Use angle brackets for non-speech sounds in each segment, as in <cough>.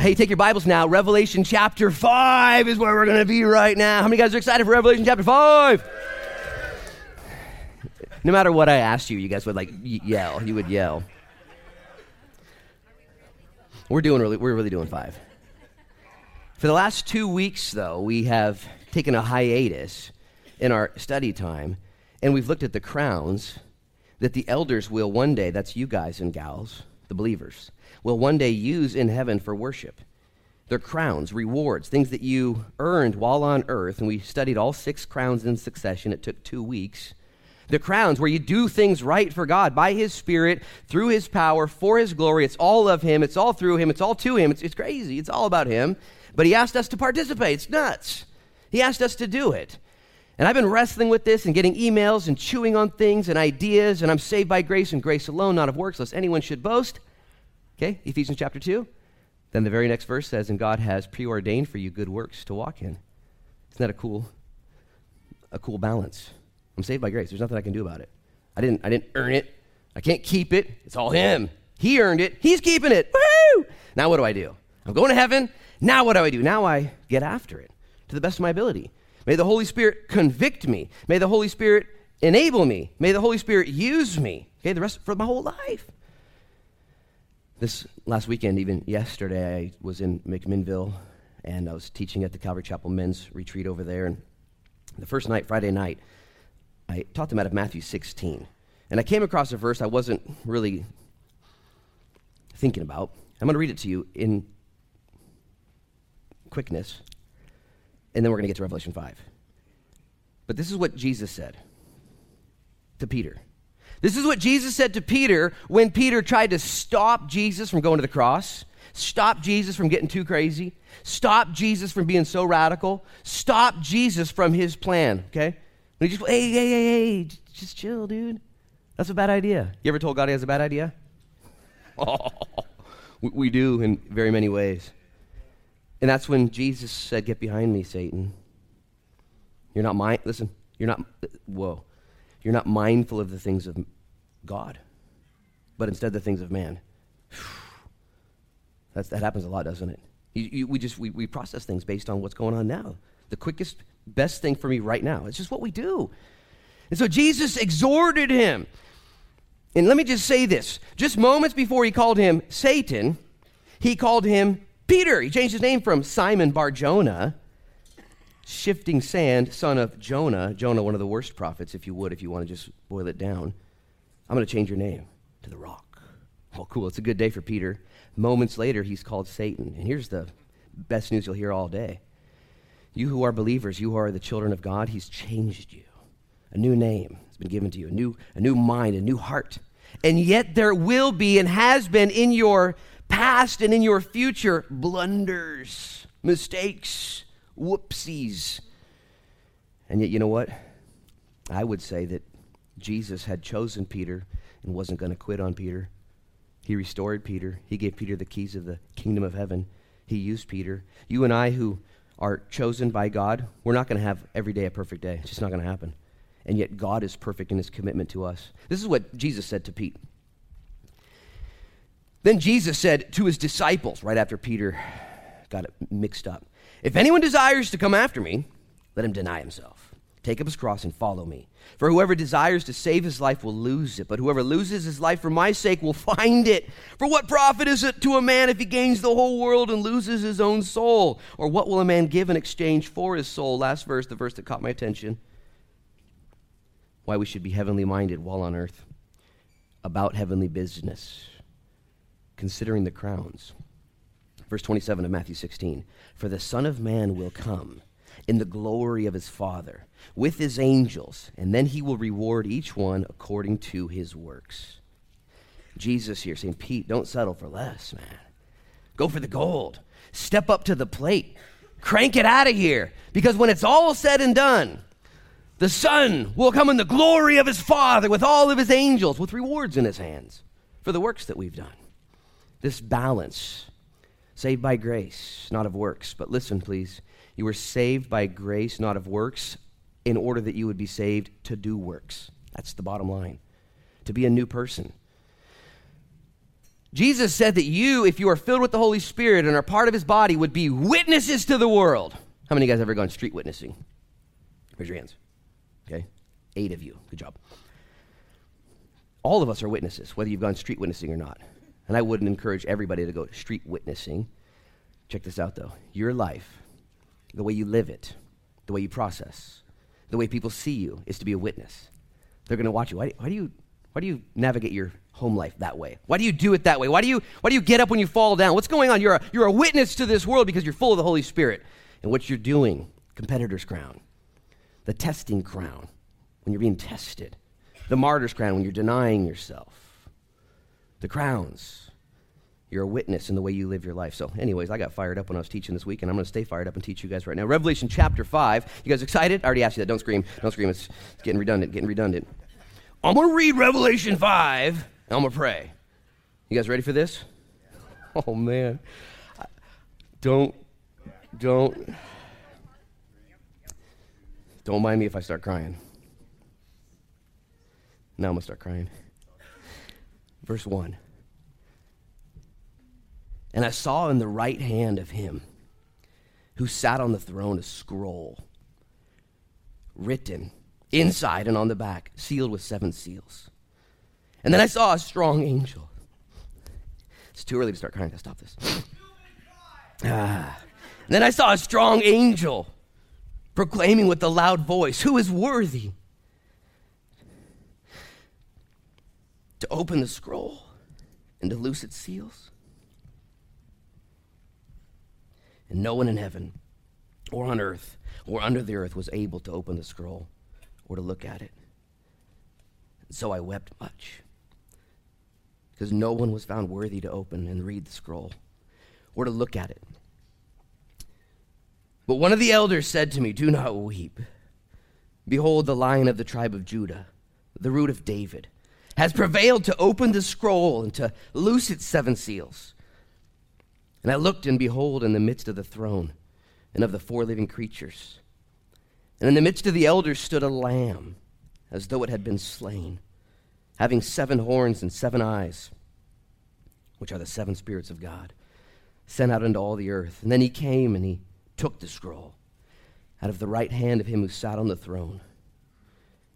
hey, take your Bibles now. Revelation chapter 5 is where we're going to be right now. How many guys are excited for Revelation chapter 5? No matter what I asked you, you guys would like yell. You would yell. We're doing really, we're really doing 5. For the last two weeks, though, we have taken a hiatus in our study time, and we've looked at the crowns that the elders will one day, that's you guys and gals, the believers, will one day use in heaven for worship. They're crowns, rewards, things that you earned while on earth. And we studied all six crowns in succession. It took two weeks. The crowns where you do things right for God by His Spirit, through His power, for His glory. It's all of Him. It's all through Him. It's all to Him. It's, it's crazy. It's all about Him. But He asked us to participate. It's nuts. He asked us to do it. And I've been wrestling with this and getting emails and chewing on things and ideas, and I'm saved by grace and grace alone, not of works, lest anyone should boast. Okay, Ephesians chapter 2. Then the very next verse says, And God has preordained for you good works to walk in. Isn't that a cool, a cool balance? I'm saved by grace. There's nothing I can do about it. I didn't, I didn't earn it. I can't keep it. It's all Him. He earned it. He's keeping it. Now what do I do? I'm going to heaven. Now what do I do? Now I get after it to the best of my ability. May the Holy Spirit convict me. May the Holy Spirit enable me. May the Holy Spirit use me. Okay, the rest for my whole life. This last weekend, even yesterday, I was in McMinnville and I was teaching at the Calvary Chapel men's retreat over there. And the first night, Friday night, I taught them out of Matthew 16. And I came across a verse I wasn't really thinking about. I'm going to read it to you in quickness, and then we're going to get to Revelation 5. But this is what Jesus said to Peter. This is what Jesus said to Peter when Peter tried to stop Jesus from going to the cross, stop Jesus from getting too crazy, stop Jesus from being so radical, stop Jesus from his plan, okay? he just, hey, hey, hey, hey, just chill, dude. That's a bad idea. You ever told God he has a bad idea? <laughs> Oh, we do in very many ways. And that's when Jesus said, Get behind me, Satan. You're not mind. Listen, you're not. Whoa. You're not mindful of the things of God, but instead the things of man. <sighs> That's, that happens a lot, doesn't it? You, you, we just we, we process things based on what's going on now. The quickest, best thing for me right now. It's just what we do. And so Jesus exhorted him. And let me just say this just moments before he called him Satan, he called him Peter. He changed his name from Simon Bar Jonah shifting sand, son of Jonah. Jonah, one of the worst prophets, if you would, if you want to just boil it down. I'm going to change your name to the rock. Well, cool. It's a good day for Peter. Moments later, he's called Satan. And here's the best news you'll hear all day. You who are believers, you who are the children of God, he's changed you. A new name has been given to you, a new, a new mind, a new heart. And yet there will be and has been in your past and in your future blunders, mistakes, whoopsies. And yet, you know what? I would say that Jesus had chosen Peter and wasn't going to quit on Peter. He restored Peter. He gave Peter the keys of the kingdom of heaven. He used Peter. You and I, who are chosen by God, we're not going to have every day a perfect day. It's just not going to happen. And yet, God is perfect in his commitment to us. This is what Jesus said to Pete. Then Jesus said to his disciples, right after Peter got it mixed up if anyone desires to come after me, let him deny himself. Take up his cross and follow me. For whoever desires to save his life will lose it, but whoever loses his life for my sake will <laughs> find it. For what profit is it to a man if he gains the whole world and loses his own soul? Or what will a man give in exchange for his soul? Last verse, the verse that caught my attention. Why we should be heavenly minded while on earth, about heavenly business, considering the crowns. Verse 27 of Matthew 16 For the Son of Man will come in the glory of his Father with his angels, and then he will reward each one according to his works. Jesus here saying, Pete, don't settle for less, man. Go for the gold. Step up to the plate. Crank it out of here. Because when it's all said and done, the Son will come in the glory of his Father with all of his angels, with rewards in his hands for the works that we've done. This balance Saved by grace, not of works. But listen, please. You were saved by grace, not of works, in order that you would be saved to do works. That's the bottom line. To be a new person. Jesus said that you, if you are filled with the Holy Spirit and are part of his body, would be witnesses to the world. How many of you guys ever gone street witnessing? Raise your hands. Okay? Eight of you. Good job. All of us are witnesses, whether you've gone street witnessing or not. And I wouldn't encourage everybody to go street witnessing. Check this out, though. Your life, the way you live it, the way you process, the way people see you, is to be a witness. They're going to watch you. Why, why, do you. why do you navigate your home life that way? Why do you do it that way? Why do you, why do you get up when you fall down? What's going on? You're a, you're a witness to this world because you're full of the Holy Spirit. And what you're doing, competitor's crown, the testing crown, when you're being tested, the martyr's crown, when you're denying yourself, the crowns. You're a witness in the way you live your life. So, anyways, I got fired up when I was teaching this week, and I'm going to stay fired up and teach you guys right now. Revelation chapter 5. You guys excited? I already asked you that. Don't scream. Don't scream. It's, it's getting redundant, getting redundant. I'm going to read Revelation 5, and I'm going to pray. You guys ready for this? <laughs> Oh, man. Don't, don't, don't mind me if I start crying. Now I'm going to start crying. Verse 1. And I saw in the right hand of him who sat on the throne a scroll written inside and on the back, sealed with seven seals. And then I saw a strong angel. It's too early to start crying. I stop this. Ah. And then I saw a strong angel proclaiming with a loud voice, Who is worthy to open the scroll and to loose its seals? And no one in heaven or on earth or under the earth was able to open the scroll or to look at it. And so I wept much because no one was found worthy to open and read the scroll or to look at it. But one of the elders said to me, Do not weep. Behold, the lion of the tribe of Judah, the root of David, has prevailed to open the scroll and to loose its seven seals. And I looked, and behold, in the midst of the throne and of the four living creatures, and in the midst of the elders stood a lamb, as though it had been slain, having seven horns and seven eyes, which are the seven spirits of God, sent out into all the earth. And then he came and he took the scroll out of the right hand of him who sat on the throne.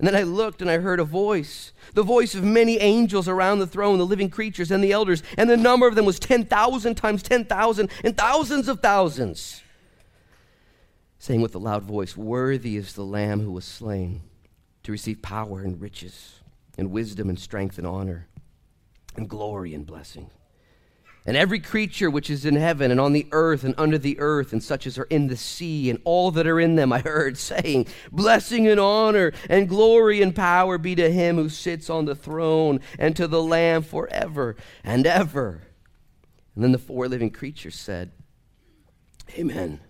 And then I looked and I heard a voice, the voice of many angels around the throne, the living creatures and the elders, and the number of them was 10,000 times 10,000 and thousands of thousands, saying with a loud voice, Worthy is the Lamb who was slain to receive power and riches, and wisdom and strength and honor, and glory and blessing. And every creature which is in heaven and on the earth and under the earth, and such as are in the sea, and all that are in them, I heard saying, Blessing and honor and glory and power be to him who sits on the throne and to the Lamb forever and ever. And then the four living creatures said, Amen.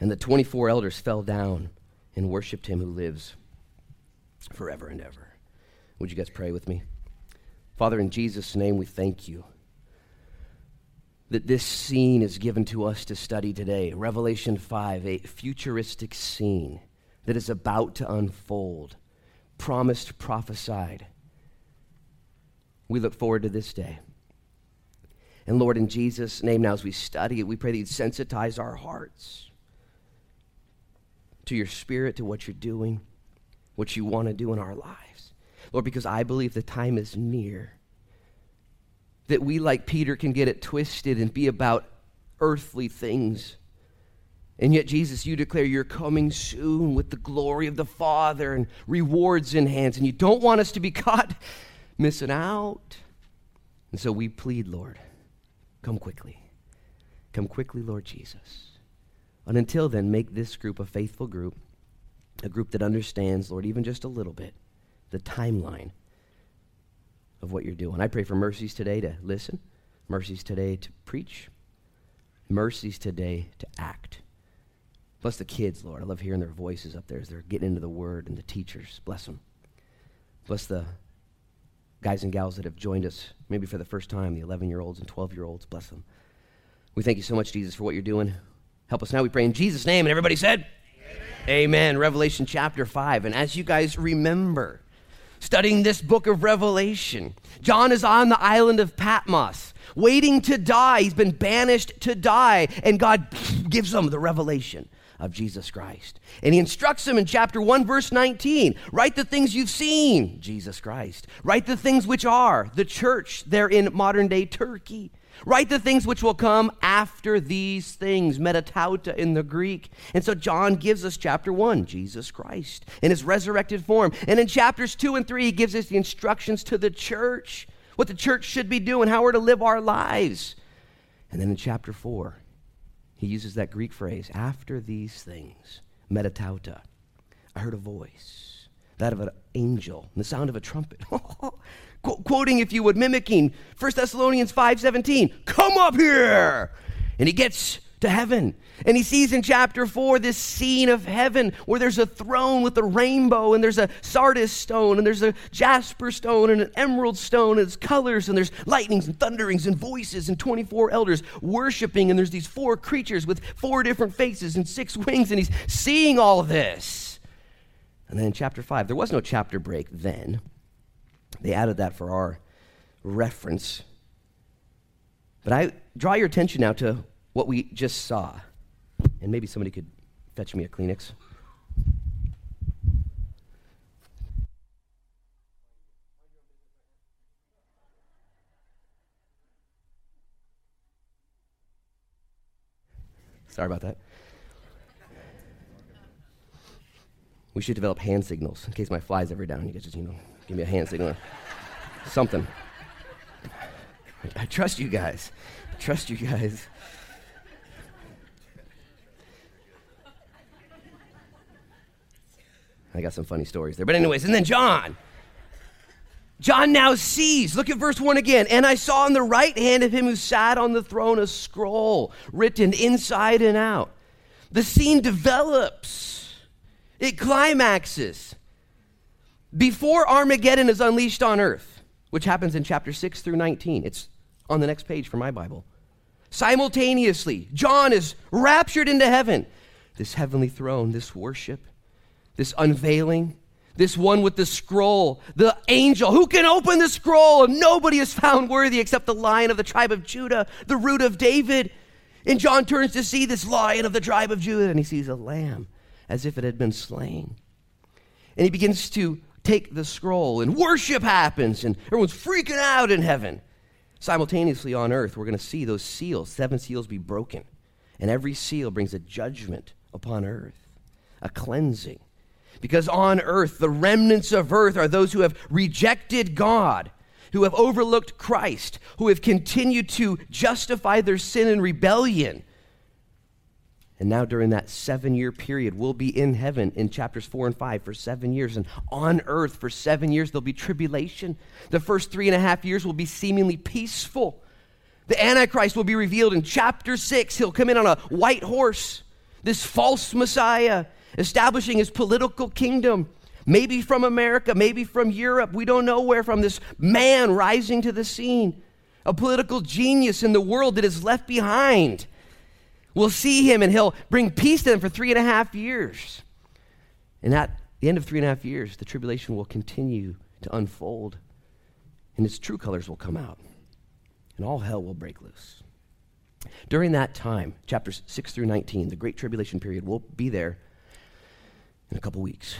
And the 24 elders fell down and worshiped him who lives forever and ever. Would you guys pray with me? Father, in Jesus' name, we thank you that this scene is given to us to study today. Revelation 5, a futuristic scene that is about to unfold, promised, prophesied. We look forward to this day. And Lord, in Jesus' name, now as we study it, we pray that you sensitize our hearts to your spirit, to what you're doing what you want to do in our lives. Lord, because I believe the time is near that we, like Peter, can get it twisted and be about earthly things. And yet, Jesus, you declare you're coming soon with the glory of the Father and rewards in hands, and you don't want us to be <laughs> caught missing out. And so we plead, Lord, come quickly. Come quickly, Lord Jesus. And until then, make this group a faithful group a group that understands, Lord, even just a little bit, the timeline of what you're doing. I pray for mercies today to listen, Mercies today to preach, mercies today to act. Bless the kids, Lord. I love hearing their voices up there as they're getting into the word and the teachers. Bless them. Bless the guys and gals that have joined us maybe for the first time, the 11 year olds and 12 year olds. Bless them. We thank you so much, Jesus, for what you're doing. Help us now, we pray in Jesus' name. And everybody said, Amen. Amen. Revelation chapter 5. And as you guys remember, studying this book of Revelation, John is on the island of Patmos, waiting to die. He's been banished to die, and God <laughs> gives him the revelation of Jesus Christ. And he instructs him in chapter 1, verse 19 write the things you've seen, Jesus Christ. Write the things which are, the church there in modern day Turkey. Write the things which will come after these things, metatauta in the Greek. And so John gives us chapter 1, Jesus Christ, in his resurrected form. And in chapters 2 and 3, he gives us the instructions to the church, what the church should be doing, how we're to live our lives. And then in chapter 4, he uses that Greek phrase, after these things, metatauta. I heard a voice, that of an angel, the sound of a trumpet. <laughs> Qu- quoting, if you would, mimicking 1 Thessalonians 5.17, come up here! And he gets to heaven. And he sees in chapter 4 this scene of heaven where there's a throne with a rainbow, and there's a sardius stone, and there's a jasper stone, and an emerald stone, and it's colors, and there's lightnings and thunderings and voices, and 24 elders worshiping, and there's these four creatures with four different faces and six wings, and he's seeing all this. And then in chapter 5, there was no chapter break then. They added that for our reference. But I draw your attention now to what we just saw. And maybe somebody could fetch me a Kleenex. Sorry about that. We should develop hand signals in case my fly's ever down. You guys just, you know, give me a hand signal. Something. I, trust you guys. I trust you guys. I got some funny stories there. But, anyways, and then John. John now sees, look at verse 1 again. And I saw on the right hand of him who sat on the throne a scroll written inside and out. The scene develops, it climaxes before Armageddon is unleashed on earth, which happens in chapter 6 through 19. It's on the next page for my Bible. Simultaneously, John is raptured into heaven. This heavenly throne, this worship, this unveiling, this one with the scroll, the angel who can open the scroll, and nobody is found worthy except the lion of the tribe of Judah, the root of David. And John turns to see this lion of the tribe of Judah, and he sees a lamb as if it had been slain. And he begins to take the scroll, and worship happens, and everyone's freaking out in heaven. Simultaneously on earth, we're going to see those seals, seven seals, be broken. And every seal brings a judgment upon earth, a cleansing. Because on earth, the remnants of earth are those who have rejected God, who have overlooked Christ, who have continued to justify their sin and rebellion. And now, during that seven year period, we'll be in heaven in chapters four and five for seven years. And on earth for seven years, there'll be tribulation. The first three and a half years will be seemingly peaceful. The Antichrist will be revealed in chapter six. He'll come in on a white horse, this false Messiah establishing his political kingdom. Maybe from America, maybe from Europe. We don't know where from. This man rising to the scene, a political genius in the world that is left behind. We'll see him and he'll bring peace to them for three and a half years. And at the end of three and a half years, the tribulation will continue to unfold and its true colors will come out and all hell will break loose. During that time, chapters 6 through 19, the Great Tribulation period will be there in a couple weeks.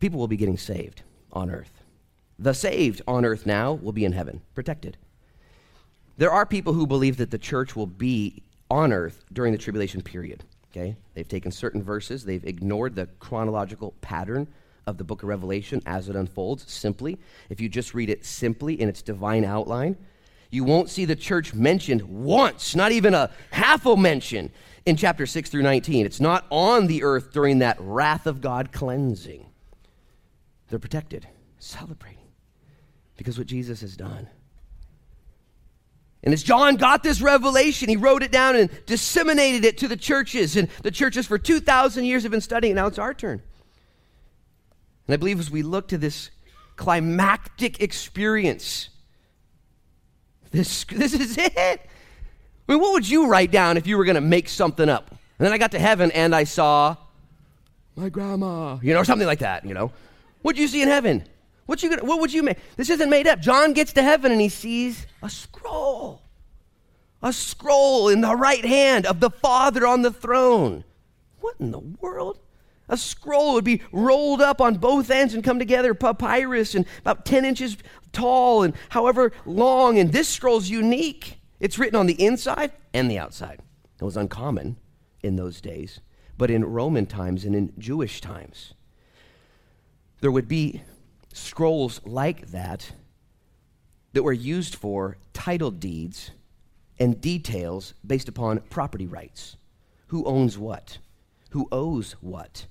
People will be getting saved on earth. The saved on earth now will be in heaven, protected. There are people who believe that the church will be on earth during the tribulation period. Okay? They've taken certain verses, they've ignored the chronological pattern of the book of Revelation as it unfolds simply. If you just read it simply in its divine outline, you won't see the church mentioned once, not even a half a mention in chapter 6 through 19. It's not on the earth during that wrath of God cleansing. They're protected, celebrating, because what Jesus has done. And as John got this revelation, he wrote it down and disseminated it to the churches. And the churches for 2,000 years have been studying. Now it's our turn. And I believe as we look to this climactic experience, this, this is it. I mean, what would you write down if you were going to make something up? And then I got to heaven and I saw my grandma, you know, or something like that, you know. What'd you see in heaven? What you gonna, what would you make? This isn't made up. John gets to heaven and he sees a scroll. A scroll in the right hand of the Father on the throne. What in the world? A scroll would be rolled up on both ends and come together, papyrus, and about 10 inches tall and however long. And this scroll's unique. It's written on the inside and the outside. It was uncommon in those days, but in Roman times and in Jewish times, there would be scrolls like that that were used for title deeds and details based upon property rights. Who owns what? Who owes what?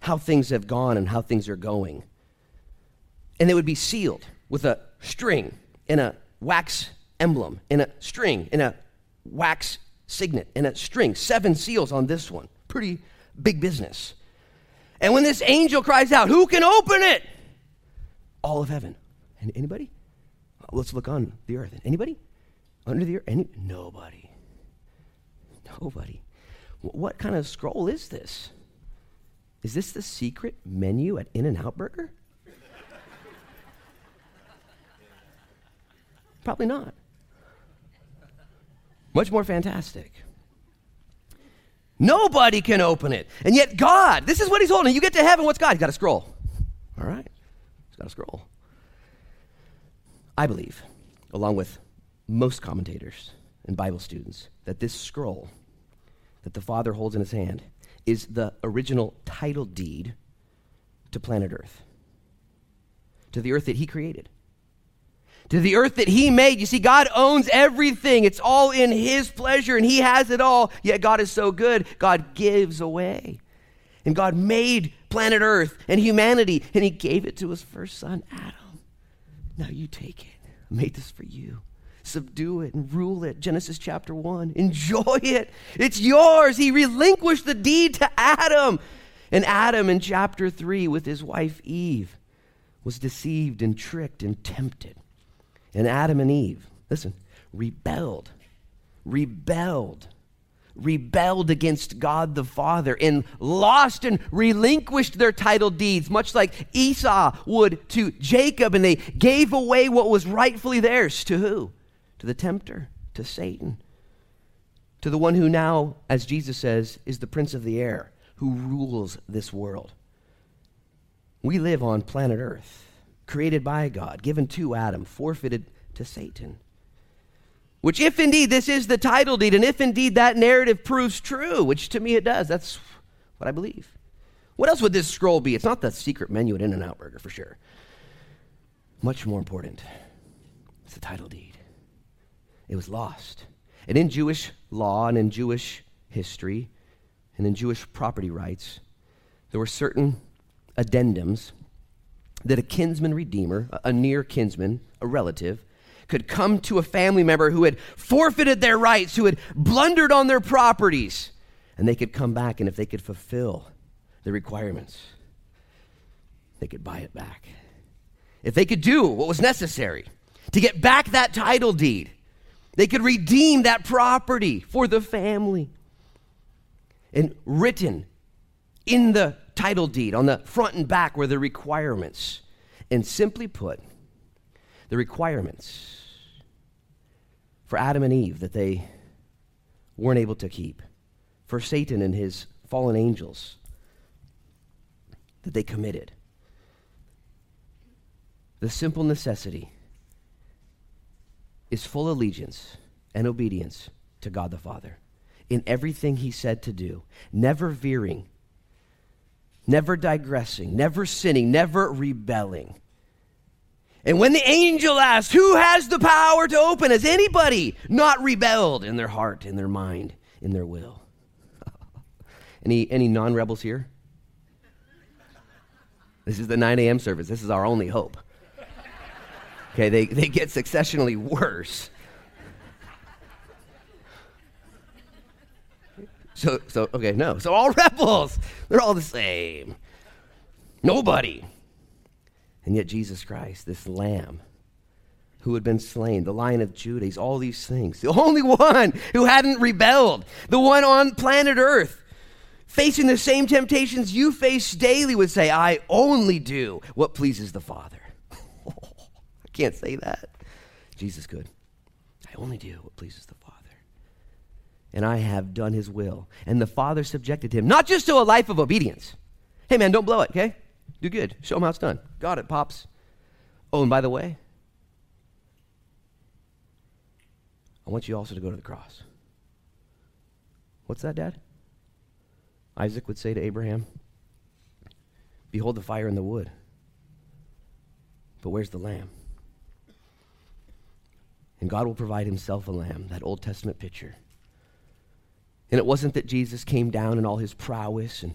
How things have gone and how things are going. And they would be sealed with a string and a wax emblem, and a string and a wax signet, and a string. Seven seals on this one. Pretty big business. And when this angel cries out, Who can open it? All of heaven. And anybody? Let's look on the earth. Anybody? Under the earth? Any? Nobody. Nobody. What kind of scroll is this? Is this the secret menu at In N Out Burger? Probably not. Much more fantastic. Nobody can open it. And yet, God, this is what He's holding. You get to heaven, what's God? He's got a scroll. All right. He's got a scroll. I believe, along with most commentators and Bible students, that this scroll that the Father holds in his hand is the original title deed to planet Earth, to the earth that he created, to the earth that he made. You see, God owns everything, it's all in his pleasure, and he has it all. Yet God is so good, God gives away. And God made planet Earth and humanity, and He gave it to His first son, Adam. Now you take it. I made this for you. Subdue it and rule it. Genesis chapter 1. Enjoy it. It's yours. He relinquished the deed to Adam. And Adam in chapter 3 with his wife Eve was deceived and tricked and tempted. And Adam and Eve, listen, rebelled. Rebelled rebelled against God the Father and lost and relinquished their title deeds, much like Esau would to Jacob, and they gave away what was rightfully theirs to who? To the tempter, to Satan, to the one who now, as Jesus says, is the prince of the air, who rules this world. We live on planet Earth, created by God, given to Adam, forfeited to Satan. Which, if indeed this is the title deed, and if indeed that narrative proves true, which to me it does, that's what I believe. What else would this scroll be? It's not the secret menu at In N Out Burger for sure. Much more important, it's the title deed. It was lost. And in Jewish law and in Jewish history and in Jewish property rights, there were certain addendums that a kinsman redeemer, a near kinsman, a relative, could come to a family member who had forfeited their rights, who had blundered on their properties, and they could come back, and if they could fulfill the requirements, they could buy it back. If they could do what was necessary to get back that title deed, they could redeem that property for the family. And written in the title deed on the front and back were the requirements. And simply put, the requirements for Adam and Eve that they weren't able to keep, for Satan and his fallen angels that they committed. The simple necessity is full allegiance and obedience to God the Father in everything he said to do, never veering, never digressing, never sinning, never rebelling. And when the angel asked, Who has the power to open? Has anybody not rebelled in their heart, in their mind, in their will? <laughs> any any non rebels here? This is the 9 a.m. service. This is our only hope. Okay, they, they get successionally worse. So, so, okay, no. So all <laughs> rebels, they're all the same. Nobody and yet Jesus Christ, this lamb who had been slain, the lion of Judah, he's all these things. The only one who hadn't rebelled, the one on planet Earth, facing the same temptations you face daily, would say, I only do what pleases the Father. <laughs> I can't say that. Jesus could. I only do what pleases the Father. And I have done his will. And the Father subjected him, not just to a life of obedience. Hey, man, don't blow it, okay? Do good. Show him how it's done. Got it, Pops. Oh, and by the way, I want you also to go to the cross. What's that, Dad? Isaac would say to Abraham, Behold the fire and the wood. But where's the lamb? And God will provide himself a lamb, that Old Testament picture. And it wasn't that Jesus came down in all his prowess and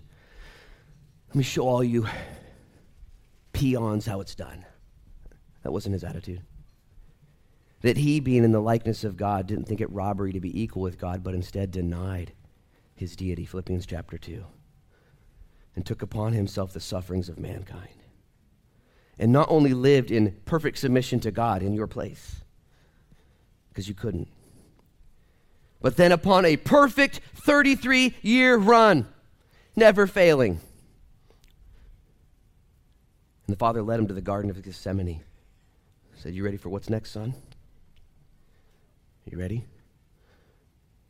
let me show all you peons how it's done. That wasn't his attitude. That he, being in the likeness of God, didn't think it robbery to be equal with God, but instead denied his deity, Philippians chapter 2, and took upon himself the sufferings of mankind. And not only lived in perfect submission to God in your place, because you couldn't, but then upon a perfect 33 year run, never failing. And the father led him to the Garden of Gethsemane. Said, You ready for what's next, son? You ready?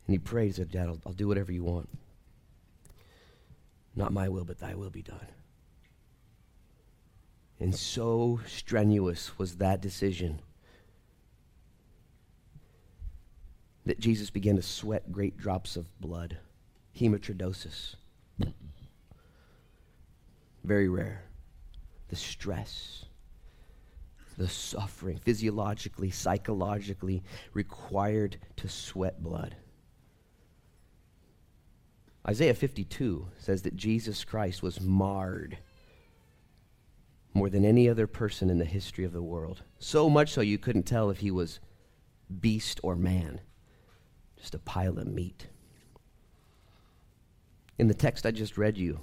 And he prayed, he said, Dad, I'll, I'll do whatever you want. Not my will, but thy will be done. And so strenuous was that decision that Jesus began to sweat great drops of blood, hematidrosis. Very rare. The stress, the suffering, physiologically, psychologically required to sweat blood. Isaiah 52 says that Jesus Christ was marred more than any other person in the history of the world. So much so you couldn't tell if he was beast or man, just a pile of meat. In the text I just read you,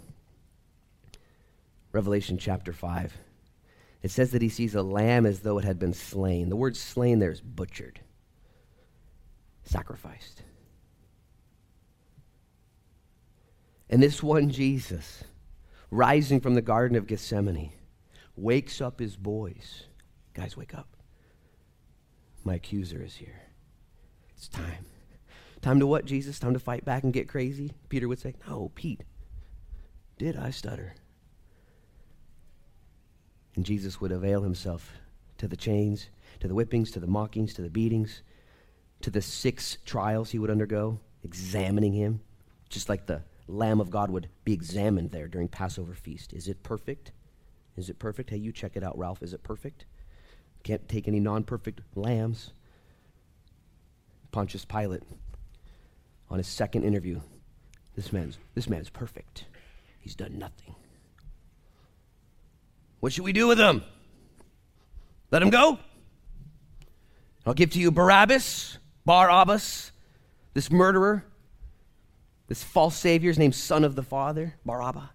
Revelation chapter 5, it says that he sees a lamb as though it had been slain. The word slain there is butchered, sacrificed. And this one Jesus, rising from the Garden of Gethsemane, wakes up his boys. Guys, wake up. My accuser is here. It's time. Time to what, Jesus? Time to fight back and get crazy? Peter would say, No, Pete. Did I stutter? And Jesus would avail himself to the chains, to the whippings, to the mockings, to the beatings, to the six trials he would undergo, examining him, just like the Lamb of God would be examined there during Passover feast. Is it perfect? Is it perfect? Hey, you check it out, Ralph. Is it perfect? Can't take any non perfect lambs. Pontius Pilate, on his second interview, this man's, this man's perfect. He's done nothing. What should we do with him? Let him go? I'll give to you Barabbas, Barabbas, this murderer, this false savior is named Son of the Father, Barabbas.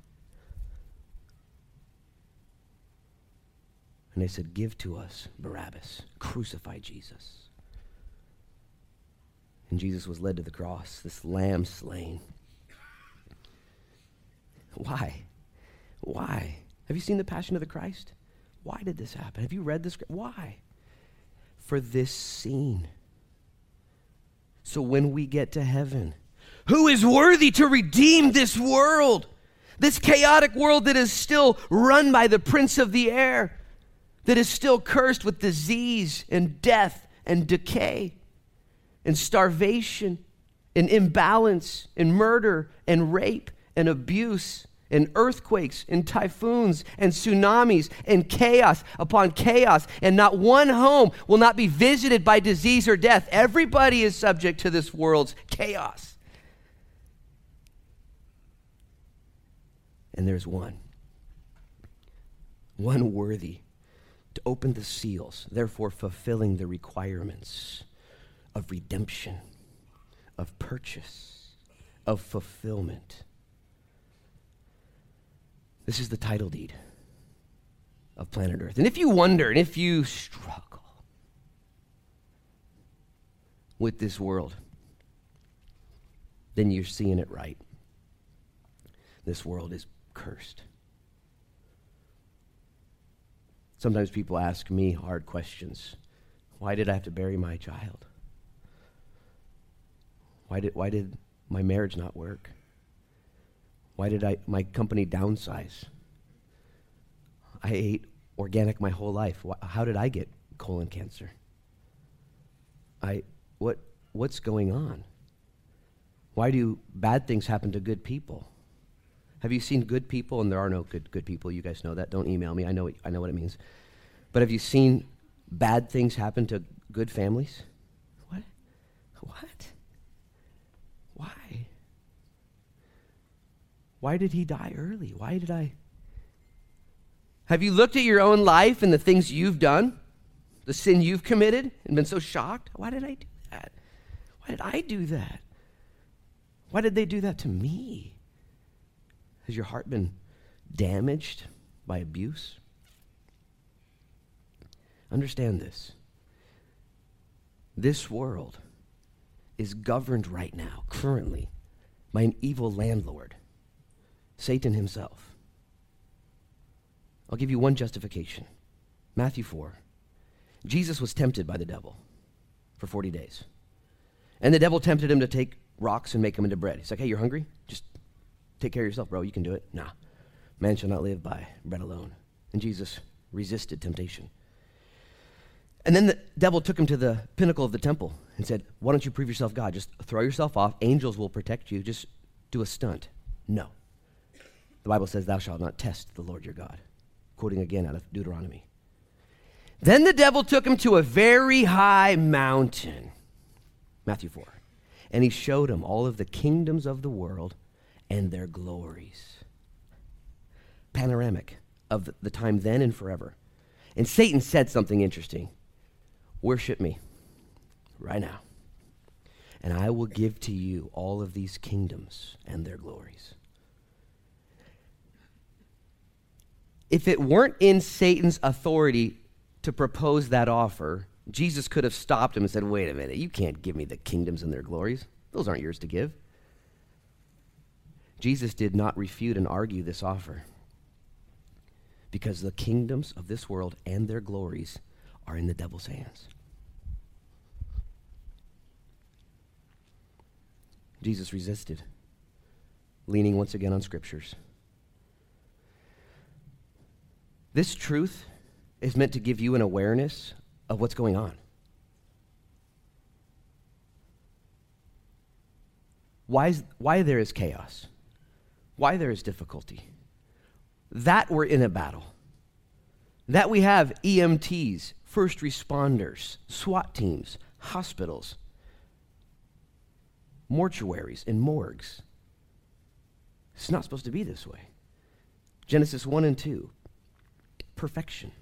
And they said, Give to us Barabbas, crucify Jesus. And Jesus was led to the cross, this lamb slain. Why? Why? Have you seen the Passion of the Christ? Why did this happen? Have you read this? Why? For this scene. So when we get to heaven, who is worthy to redeem this world? This chaotic world that is still run by the prince of the air, that is still cursed with disease and death and decay and starvation and imbalance and murder and rape and abuse and earthquakes and typhoons and tsunamis and chaos upon chaos, and not one home will not be visited by disease or death. Everybody is subject to this world's chaos. And there's one, one worthy to open the seals, therefore fulfilling the requirements of redemption, of purchase, of fulfillment. This is the title deed of planet Earth. And if you wonder and if you struggle with this world, then you're seeing it right. This world is cursed. Sometimes people ask me hard questions. Why did I have to bury my child? Why did, why did my marriage not work? Why did I, my company downsize? I ate organic my whole life. How did I get colon cancer? I, what, what's going on? Why do bad things happen to good people? Have you seen good people? And there are no good, good people. You guys know that. Don't email me. I know, I know what it means. But have you seen bad things happen to good families? What? What? Why? Why did he die early? Why did I? Have you looked at your own life and the things you've done, the sin you've committed, and been so shocked? Why did I do that? Why did I do that? Why did they do that to me? Has your heart been damaged by abuse? Understand this. This world is governed right now, currently, by an evil landlord, Satan himself. I'll give you one justification Matthew 4. Jesus was tempted by the devil for 40 days. And the devil tempted him to take rocks and make them into bread. He's like, hey, you're hungry? Just take care of yourself, bro. You can do it. Nah. Man shall not live by bread alone. And Jesus resisted temptation. And then the devil took him to the pinnacle of the temple and said, Why don't you prove yourself God? Just throw yourself off. Angels will protect you. Just do a stunt. No. The Bible says, Thou shalt not test the Lord your God. Quoting again out of Deuteronomy. Then the devil took him to a very high mountain. Matthew 4. And he showed him all of the kingdoms of the world and their glories. Panoramic of the time then and forever. And Satan said something interesting. Worship me right now, and I will give to you all of these kingdoms and their glories. If it weren't in Satan's authority to propose that offer, Jesus could have stopped him and said, Wait a minute, you can't give me the kingdoms and their glories. Those aren't yours to give. Jesus did not refute and argue this offer because the kingdoms of this world and their glories are in the devil's hands. Jesus resisted, leaning once again on scriptures. This truth is meant to give you an awareness of what's going on. Why, is, why there is chaos, why there is difficulty. That we're in a battle. That we have EMTs, first responders, SWAT teams, hospitals, mortuaries and morgues. It's not supposed to be this way. Genesis 1 and 2, perfection.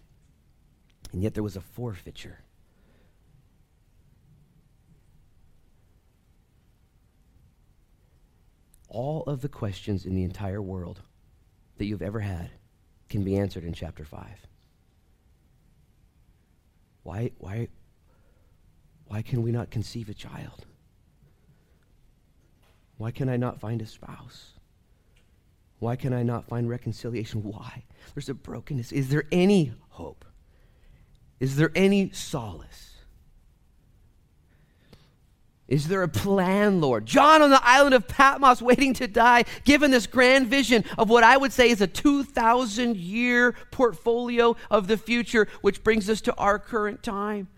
And yet there was a forfeiture. All of the questions in the entire world that you've ever had can be answered in chapter 5. Why, why, why can we not conceive a child? Why can I not find a spouse? Why can I not find reconciliation? Why? There's a brokenness. Is there any hope? Is there any solace? Is there a plan, Lord? John on the island of Patmos waiting to die, given this grand vision of what I would say is a 2,000 year portfolio of the future, which brings us to our current time.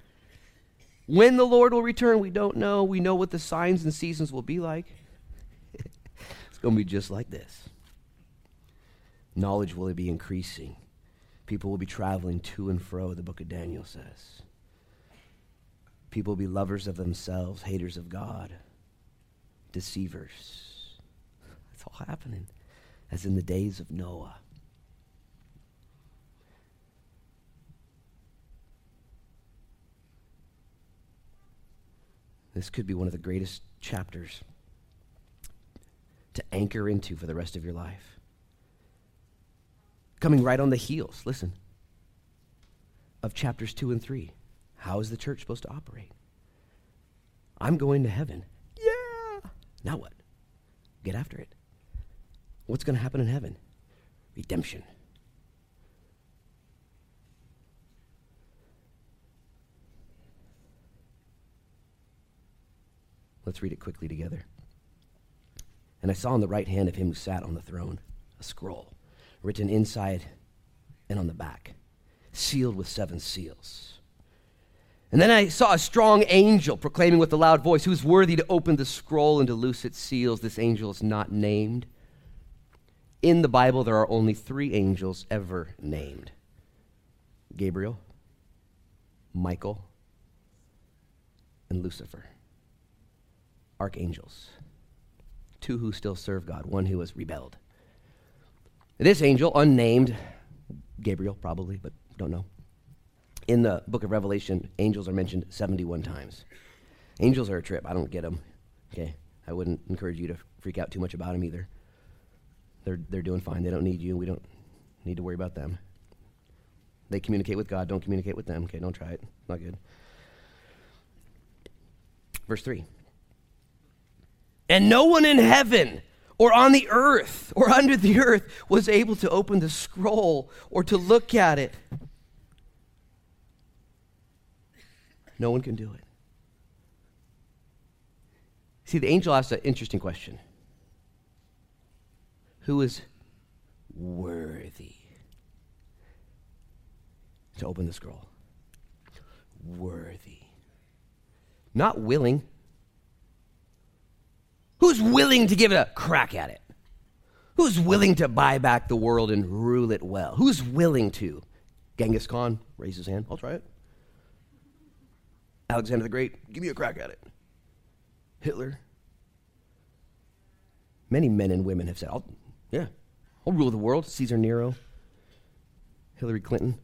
When the Lord will return, we don't know. We know what the signs and seasons will be like. <laughs> it's going to be just like this. Knowledge will be increasing. People will be traveling to and fro, the book of Daniel says. People will be lovers of themselves, haters of God, deceivers. It's all happening, as in the days of Noah. This could be one of the greatest chapters to anchor into for the rest of your life. Coming right on the heels, listen, of chapters 2 and 3. How is the church supposed to operate? I'm going to heaven. Yeah. Now what? Get after it. What's going to happen in heaven? Redemption. Let's read it quickly together. And I saw on the right hand of him who sat on the throne a scroll written inside and on the back, sealed with seven seals. And then I saw a strong angel proclaiming with a loud voice, Who's worthy to open the scroll and to loose its seals? This angel is not named. In the Bible, there are only three angels ever named Gabriel, Michael, and Lucifer archangels, two who still serve God, one who has rebelled. This angel, unnamed, Gabriel probably, but don't know. In the book of Revelation, angels are mentioned 71 times. Angels are a trip. I don't get them. Okay? I wouldn't encourage you to freak out too much about them either. They're, they're doing fine. They don't need you. We don't need to worry about them. They communicate with God. Don't communicate with them. Okay, don't try it. Not good. Verse 3 and no one in heaven or on the earth or <laughs> under the earth was able to open the scroll or to look at it. No one can do it. See, the angel asked an interesting question Who is worthy to open the scroll? Worthy. Not willing, Who's willing to give it a crack at it? Who's willing to buy back the world and rule it well? Who's willing to? Genghis Khan, raise his hand. I'll try it. Alexander the Great, give me a crack at it. Hitler. Many men and women have said, I'll, yeah, I'll rule the world. Caesar Nero, Hillary Clinton.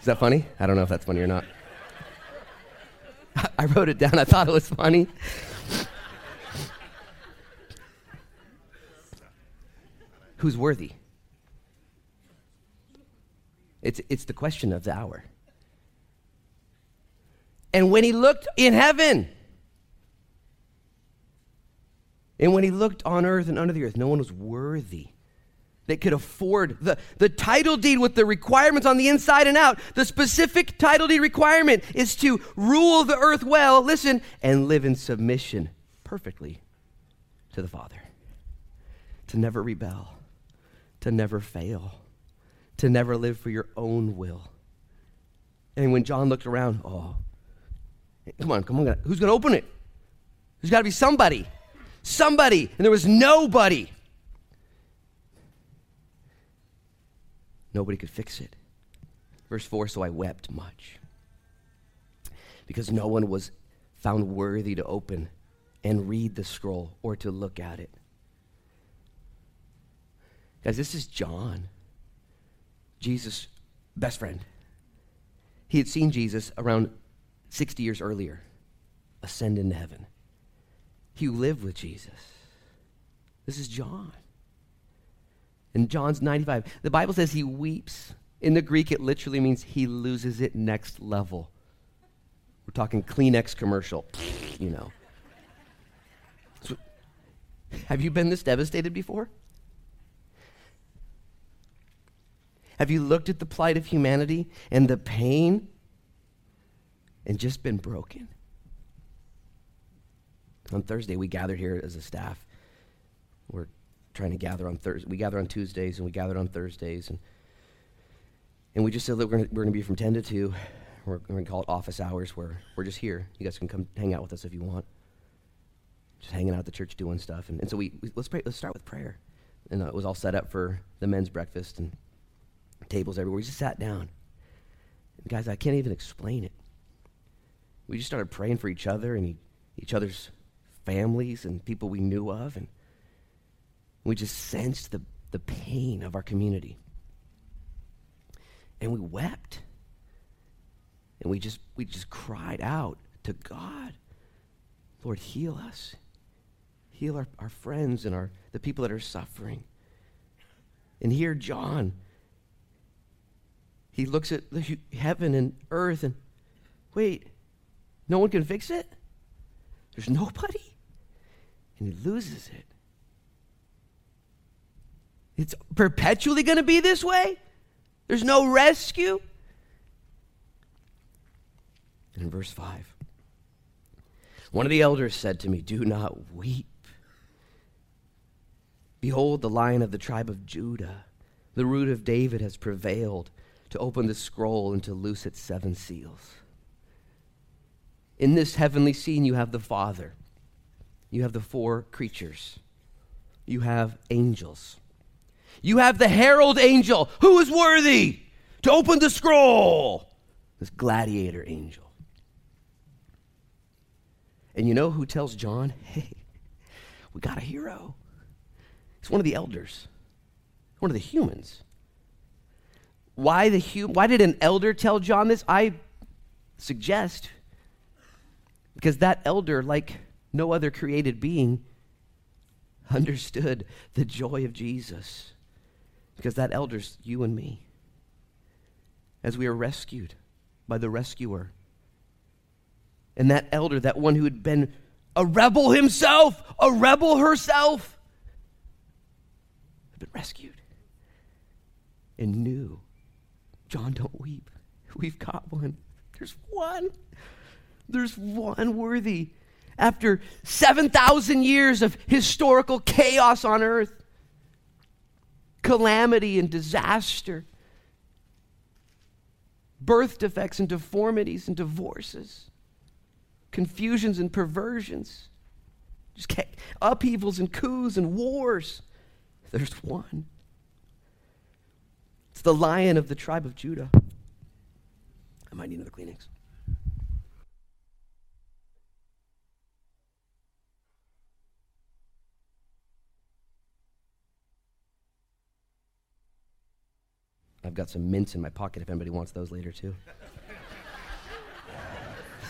Is that funny? I don't know if that's funny or not. <laughs> I wrote it down. I thought it was funny. Who's worthy? It's, it's the question of the hour. And when he looked in heaven, and when he looked on earth and under the earth, no one was worthy that could afford the, the title deed with the requirements on the inside and out. The specific title deed requirement is to rule the earth well, listen, and live in submission perfectly to the Father. To never rebel, to never fail, to never live for your own will. And when John looked around, oh, come on, come on, who's going to open it? There's got to be somebody. Somebody. And there was nobody. Nobody could fix it. Verse 4 So I wept much because no one was found worthy to open and read the scroll or to look at it. Guys, this is John, Jesus' best friend. He had seen Jesus around 60 years earlier ascend into heaven. He lived with Jesus. This is John. In John's 95, the Bible says he weeps. In the Greek, it literally means he loses it next level. We're talking Kleenex commercial, you know. So, have you been this devastated before? Have you looked at the plight of humanity and the pain and just been broken? On Thursday, we gathered here as a staff. We're trying to gather on Thursday. We gather on Tuesdays and we gathered on Thursdays. And, and we just said that we're going to be from 10 to 2. We're going to call it office hours where we're just here. You guys can come hang out with us if you want. Just hanging out at the church doing stuff. And, and so we, we let's pray. Let's start with prayer. And uh, it was all set up for the men's breakfast and tables everywhere. We just sat down. And guys, I can't even explain it. We just started praying for each other and each other's families and people we knew of. And we just sensed the, the pain of our community. And we wept. And we just, we just cried out to God, Lord, heal us. Heal our, our friends and our, the people that are suffering. And here, John, he looks at the heaven and earth and, wait, no one can fix it? There's nobody? And he loses it. It's perpetually going to be this way? There's no rescue? And in verse 5, one of the elders said to me, Do not weep. Behold, the lion of the tribe of Judah, the root of David, has prevailed to open the scroll and to loose its seven seals. In this heavenly scene, you have the Father, you have the four creatures, you have angels, you have the herald angel who is worthy to open the scroll, this gladiator angel. And you know who tells John, hey, we got a hero? He's one of the elders, one of the humans. Why, the hum- why did an elder tell John this? I suggest because that elder, like no other created being, understood the joy of Jesus. Because that elder's you and me. As we are rescued by the rescuer. And that elder, that one who had been a rebel himself, a rebel herself, had been rescued and knew. John, don't weep. We've got one. There's one. There's one worthy. After 7,000 years of historical chaos on earth, calamity and disaster, birth defects and deformities and divorces, confusions and perversions, just upheavals and coups and wars. There's one. It's the lion of the tribe of Judah. I might need another Kleenex. I've got some mints in my pocket if anybody wants those later, too.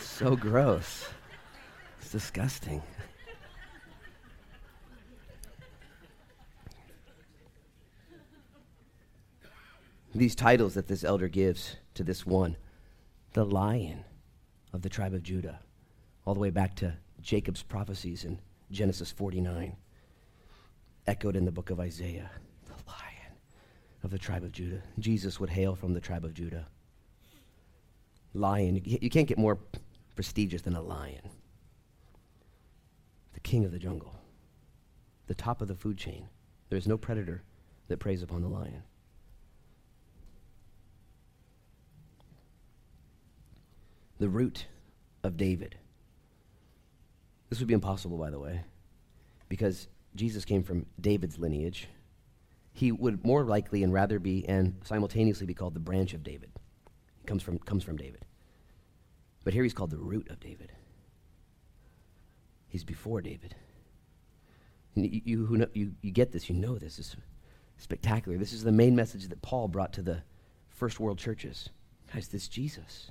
so gross. It's disgusting. These titles that this elder gives to this one the lion of the tribe of Judah, all the way back to Jacob's prophecies in Genesis 49, echoed in the book of Isaiah of the tribe of Judah. Jesus would hail from the tribe of Judah. Lion. You can't get more prestigious than a lion. The king of the jungle. The top of the food chain. There is no predator that preys upon the lion. The root of David. This would be impossible, by the way, because Jesus came from David's lineage he would more likely and rather be and simultaneously be called the branch of David. He comes from, comes from David. But here he's called the root of David. He's before David. You, you, who know, you, you get this, you know this. It's spectacular. This is the main message that Paul brought to the first world churches. Guys, this Jesus.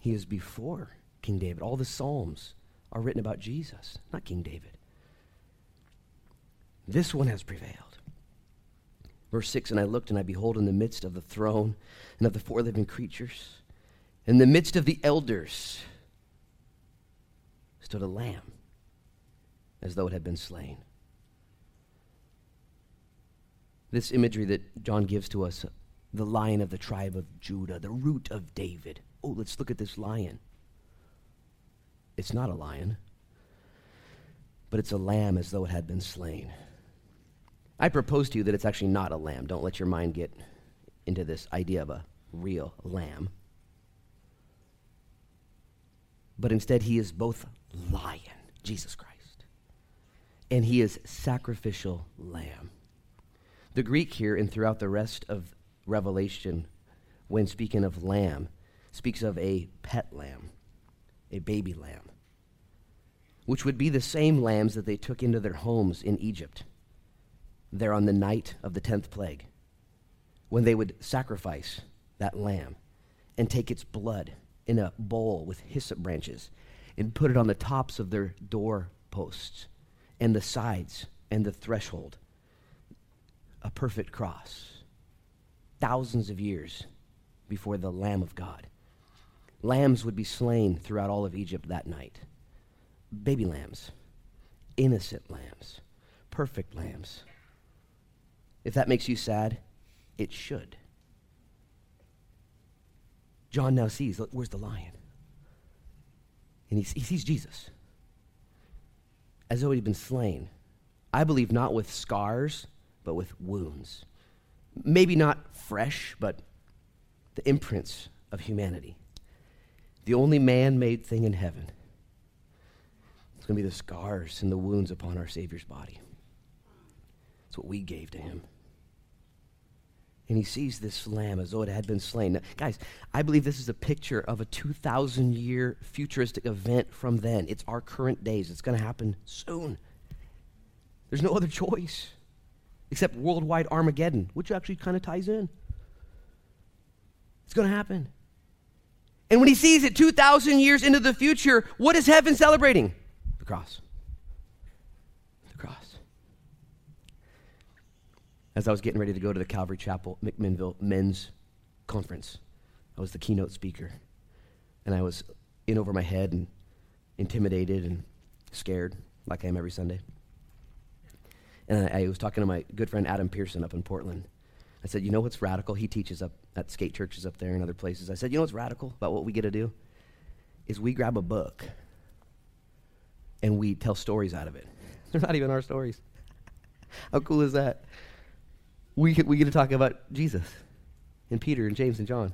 He is before King David. All the Psalms are written about Jesus, not King David. This one has prevailed. Verse 6 And I looked, and I behold, in the midst of the throne and of the four living creatures, in the midst of the elders, stood a lamb as though it had been slain. This imagery that John gives to us the lion of the tribe of Judah, the root of David. Oh, let's look at this lion. It's not a lion, but it's a lamb as though it had been slain. I propose to you that it's actually not a lamb. Don't let your mind get into this idea of a real lamb. But instead, he is both lion, Jesus Christ, and he is sacrificial lamb. The Greek here and throughout the rest of Revelation, when speaking of lamb, speaks of a pet lamb, a baby lamb, which would be the same lambs that they took into their homes in Egypt there on the night of the 10th plague when they would sacrifice that lamb and take its blood in a bowl with hyssop branches and put it on the tops of their door posts and the sides and the threshold. A perfect cross. Thousands of years before the Lamb of God. Lambs would be slain throughout all of Egypt that night. Baby lambs, innocent lambs, perfect lambs. If that makes you sad, it should. John now sees, where's the lion? And he, he sees Jesus as though he'd been slain. I believe not with scars, but with wounds. Maybe not fresh, but the imprints of humanity. The only man made thing in heaven. It's going to be the scars and the wounds upon our Savior's body. It's what we gave to him and he sees this lamb as though it had been slain. Now, guys, I believe this is a picture of a 2,000 year futuristic event from then. It's our current days. It's going to happen soon. There's no other choice except worldwide Armageddon, which actually kind of ties in. It's going to happen. And when he sees it 2,000 years into the future, what is heaven celebrating? The cross. As I was getting ready to go to the Calvary Chapel McMinnville men's conference. I was the keynote speaker. And I was in over my head and intimidated and scared, like I am every Sunday. And I, I was talking to my good friend Adam Pearson up in Portland. I said, You know what's radical? He teaches up at skate churches up there and other places. I said, You know what's radical about what we get to do? Is we grab a book and we tell stories out of it. <laughs> They're not even our stories. How cool is that? We, we get to talk about Jesus and Peter and James and John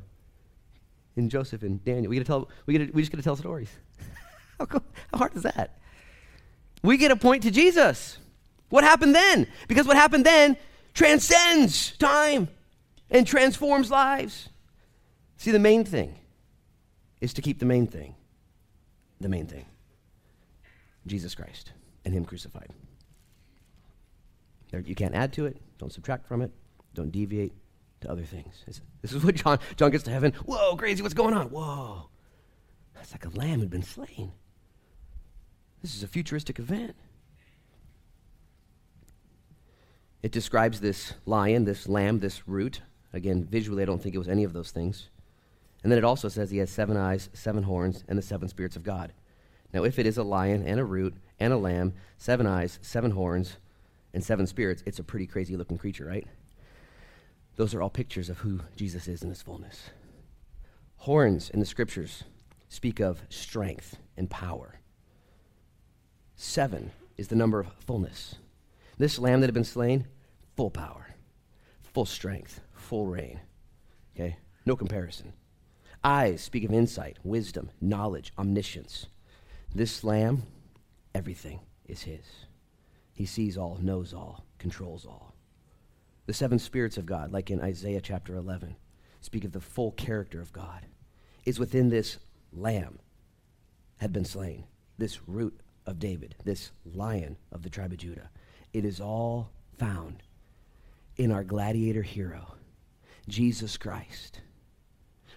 and Joseph and Daniel. We get to tell, we, get to, we just get to tell stories. <laughs> how, cool, how hard is that? We get to point to Jesus. What happened then? Because what happened then transcends time and transforms lives. See, the main thing is to keep the main thing the main thing Jesus Christ and Him crucified. You can't add to it, don't subtract from it, don't deviate to other things. This is what John, John gets to heaven. Whoa, crazy, what's going on? Whoa. That's like a lamb who'd been slain. This is a futuristic event. It describes this lion, this lamb, this root. Again, visually, I don't think it was any of those things. And then it also says he has seven eyes, seven horns, and the seven spirits of God. Now, if it is a lion and a root and a lamb, seven eyes, seven horns, and seven spirits, it's a pretty crazy looking creature, right? Those are all pictures of who Jesus is in his fullness. Horns in the scriptures speak of strength and power. Seven is the number of fullness. This lamb that had been slain, full power, full strength, full reign. Okay? No comparison. Eyes speak of insight, wisdom, knowledge, omniscience. This lamb, everything is his. He sees all, knows all, controls all. The seven spirits of God, like in Isaiah chapter 11, speak of the full character of God, is within this lamb had been slain, this root of David, this lion of the tribe of Judah. It is all found in our gladiator hero, Jesus Christ,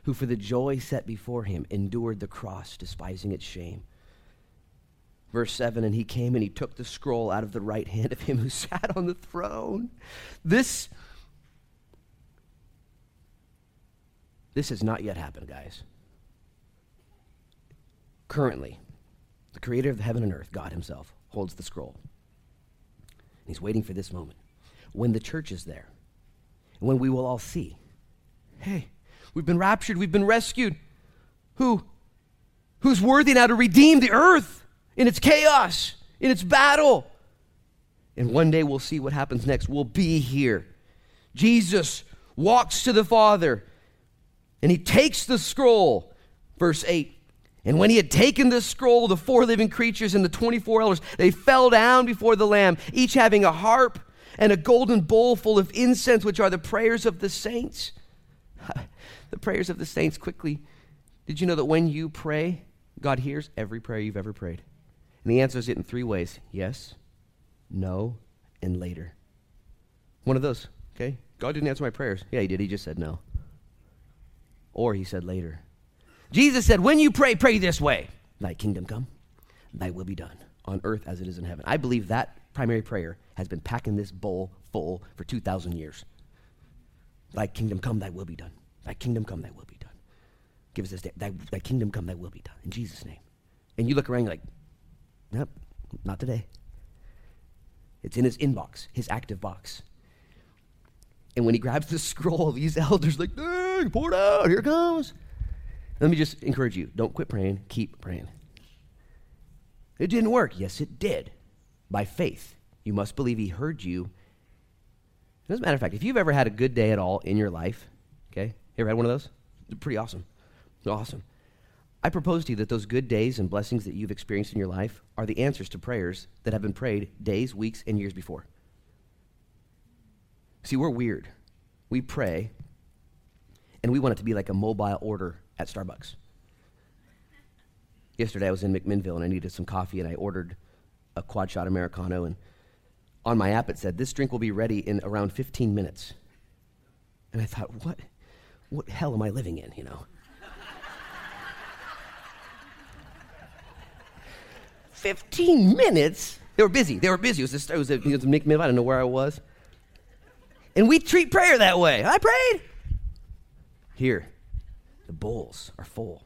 who for the joy set before him endured the cross, despising its shame, Verse 7 And he came and he took the scroll out of the right hand of him who <laughs> sat on the throne. This, this has not yet happened, guys. Currently, the creator of heaven and earth, God himself, holds the scroll. He's waiting for this moment when the church is there, and when we will all see hey, we've been raptured, we've been rescued. Who? Who's worthy now to redeem the earth? In its chaos, in its battle. And one day we'll see what happens next. We'll be here. Jesus walks to the Father and he takes the scroll. Verse 8. And when he had taken the scroll, the four living creatures and the 24 elders, they fell down before the Lamb, each having a harp and a golden bowl full of incense, which are the prayers of the saints. <laughs> the prayers of the saints, quickly. Did you know that when you pray, God hears every prayer you've ever prayed? And he answers it in three ways yes, no, and later. One of those, okay? God didn't answer my prayers. Yeah, he did. He just said no. Or he said later. Jesus said, When you pray, pray this way Thy kingdom come, thy will be done on earth as it is in heaven. I believe that primary prayer has been packing this bowl full for 2,000 years. Thy kingdom come, thy will be done. Thy kingdom come, thy will be done. Give us this day. Thy, thy kingdom come, thy will be done. In Jesus' name. And you look around, you're like, nope, not today. It's in his inbox, his active box. And when he grabs the <laughs> scroll, these elders like, dang, pour it out, here it comes. Let me just encourage you don't quit praying, keep praying. It didn't work. Yes, it did. By faith. You must believe he heard you. As a matter of fact, if you've ever had a good day at all in your life, okay, you ever had one of those? Pretty awesome. Awesome. I propose to you that those good days and blessings that you've experienced in your life are the answers to prayers that have been prayed days, weeks, and years before. See, we're weird. We pray, and we want it to be like a mobile order at Starbucks. Yesterday, I was in McMinnville and I needed some coffee, and I ordered a quad shot Americano. And on my app, it said, This drink will be ready in around 15 minutes. And I thought, What, what hell am I living in, you know? 15 minutes? They were busy. They were busy. It was, a, it was, a, it was. I don't know where I was. And we treat prayer that way. I prayed. Here, the bowls are full.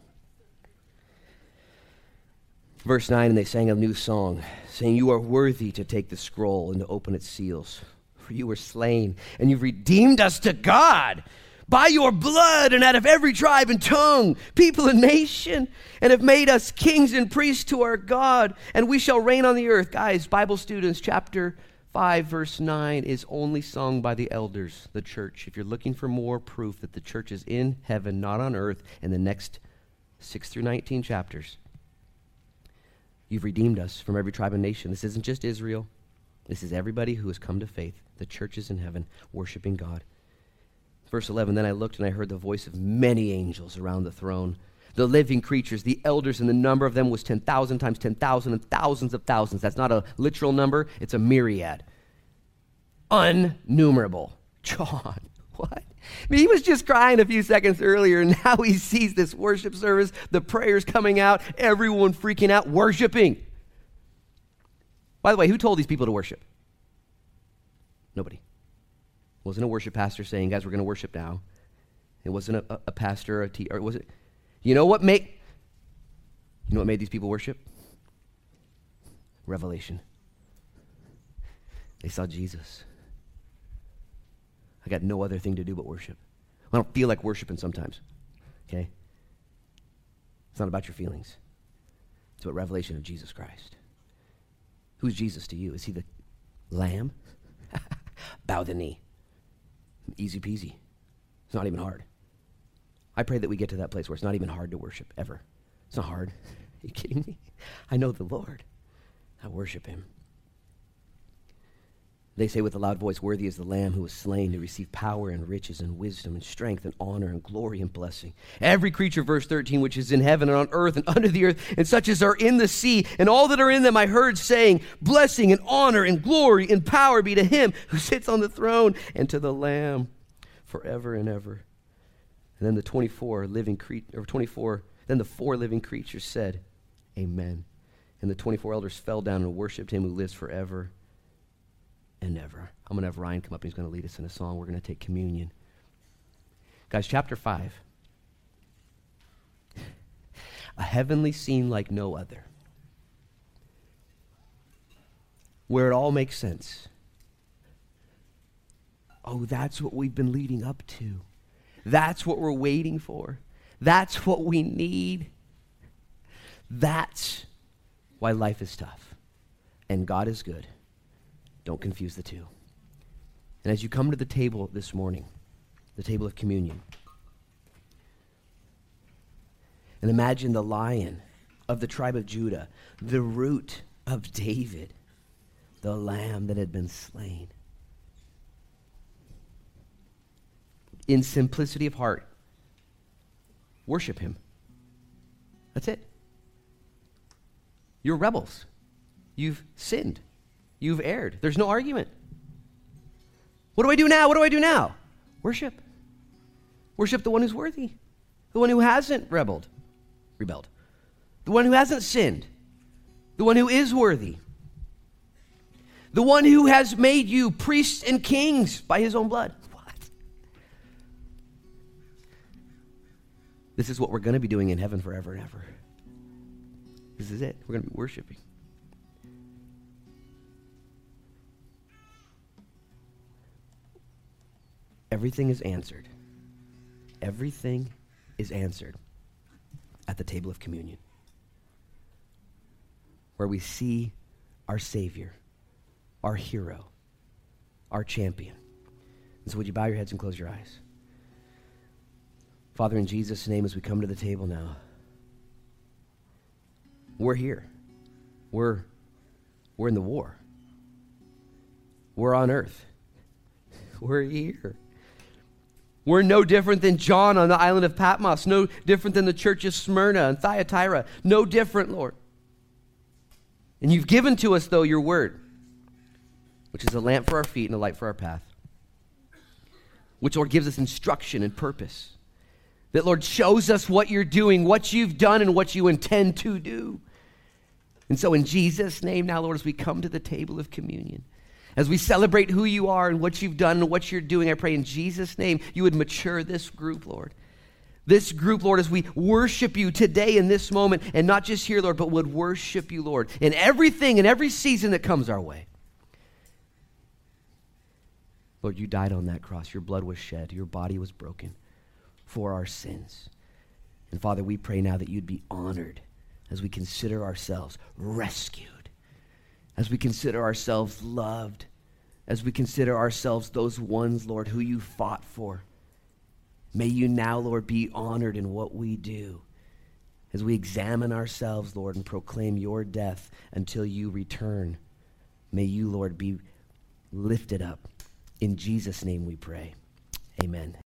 Verse 9, and they sang a new song, saying, You are worthy to take the scroll and to open its seals. For you were slain, and you've redeemed us to God by your blood and out of every tribe and tongue, people and nation, and have made us kings and priests to our God, and we shall reign on the earth. Guys, Bible students, chapter 5, verse 9 is only sung by the elders, the church. If you're looking for more proof that the church is in heaven, not on earth, in the next 6 through 19 chapters, You've redeemed us from every tribe and nation. This isn't just Israel. This is everybody who has come to faith. The church is in heaven, worshiping God. Verse 11 Then I looked and I heard the voice of many angels around the throne. The living creatures, the elders, and the number of them was 10,000 times 10,000 and thousands of thousands. That's not a literal number, it's a myriad. Unnumerable. <laughs> John, what? I mean, he was just crying a few seconds earlier, and <laughs> now he sees this worship service, the prayers coming out, everyone freaking out, worshiping. By the way, who told these people to worship? Nobody. Wasn't a worship pastor saying, guys, we're going to worship now. It wasn't a, a pastor, a t- or was it? You know what made, you know what made these people worship? Revelation. They saw Jesus. I got no other thing to do but worship. I don't feel like worshiping sometimes. Okay? It's not about your feelings. It's about revelation of Jesus Christ. Who's Jesus to you? Is he the lamb? <laughs> Bow the knee. Easy peasy. It's not even hard. I pray that we get to that place where it's not even hard to worship, ever. It's not hard. <laughs> Are you kidding me? I know the Lord. I worship him. They say with a loud voice, Worthy is the Lamb who was slain to receive power and riches and wisdom and strength and honor and glory and blessing. Every creature, verse 13, which is in heaven and on earth and <laughs> under the earth, and such as are in the sea, and all that are in them, I heard saying, Blessing and honor and glory and power be to him who sits on the throne and to the Lamb forever and ever. And then the 24 living creature, or 24, then the four living creatures said, Amen. And the 24 elders fell down and worshiped him who lives forever and never. I'm going to have Ryan come up. He's going to lead us in a song. We're going to take communion. Guys, chapter 5. A heavenly scene like no other. Where it all makes sense. Oh, that's what we've been leading up to. That's what we're waiting for. That's what we need. That's why life is tough and God is good. Don't confuse the two. And as you come to the table this morning, the table of communion, and imagine the lion of the tribe of Judah, the root of David, the lamb that had been slain. In simplicity of heart, worship him. That's it. You're rebels. You've sinned. You've erred. There's no argument. What do I do now? What do I do now? Worship. Worship the one who's worthy. the one who hasn't rebelled, rebelled, the one who hasn't sinned, the one who is worthy, the one who has made you priests and kings by his own blood. <laughs> What? This is what we're going to be doing in heaven forever and ever. This is it. We're going to be worshiping. Everything is answered. Everything is answered at the table of communion, where we see our Savior, our hero, our champion. And so, would you bow your heads and close your eyes? Father, in Jesus' name, as we come to the table now, we're here. We're, we're in the war. We're on earth. <laughs> We're here. We're no different than John on the island of Patmos, no different than the church of Smyrna and Thyatira, no different, Lord. And you've given to us, though, your word, which is a lamp for our feet and a light for our path, which, Lord, gives us instruction and purpose. That, Lord, shows us what you're doing, what you've done, and what you intend to do. And so, in Jesus' name, now, Lord, as we come to the table of communion, as we celebrate who you are and what you've done and what you're doing, I pray in Jesus' name you would mature this group, Lord. This group, Lord, as we worship you today in this moment, and not just here, Lord, but would worship you, Lord, in everything, in every season that comes our way. Lord, you died on that cross. Your blood was shed. Your body was broken for our sins. And Father, we pray now that you'd be honored as we consider ourselves rescued as we consider ourselves loved, as we consider ourselves those ones, Lord, who you fought for. May you now, Lord, be honored in what we do as we examine ourselves, Lord, and proclaim your death until you return. May you, Lord, be lifted up. In Jesus' name we pray. Amen.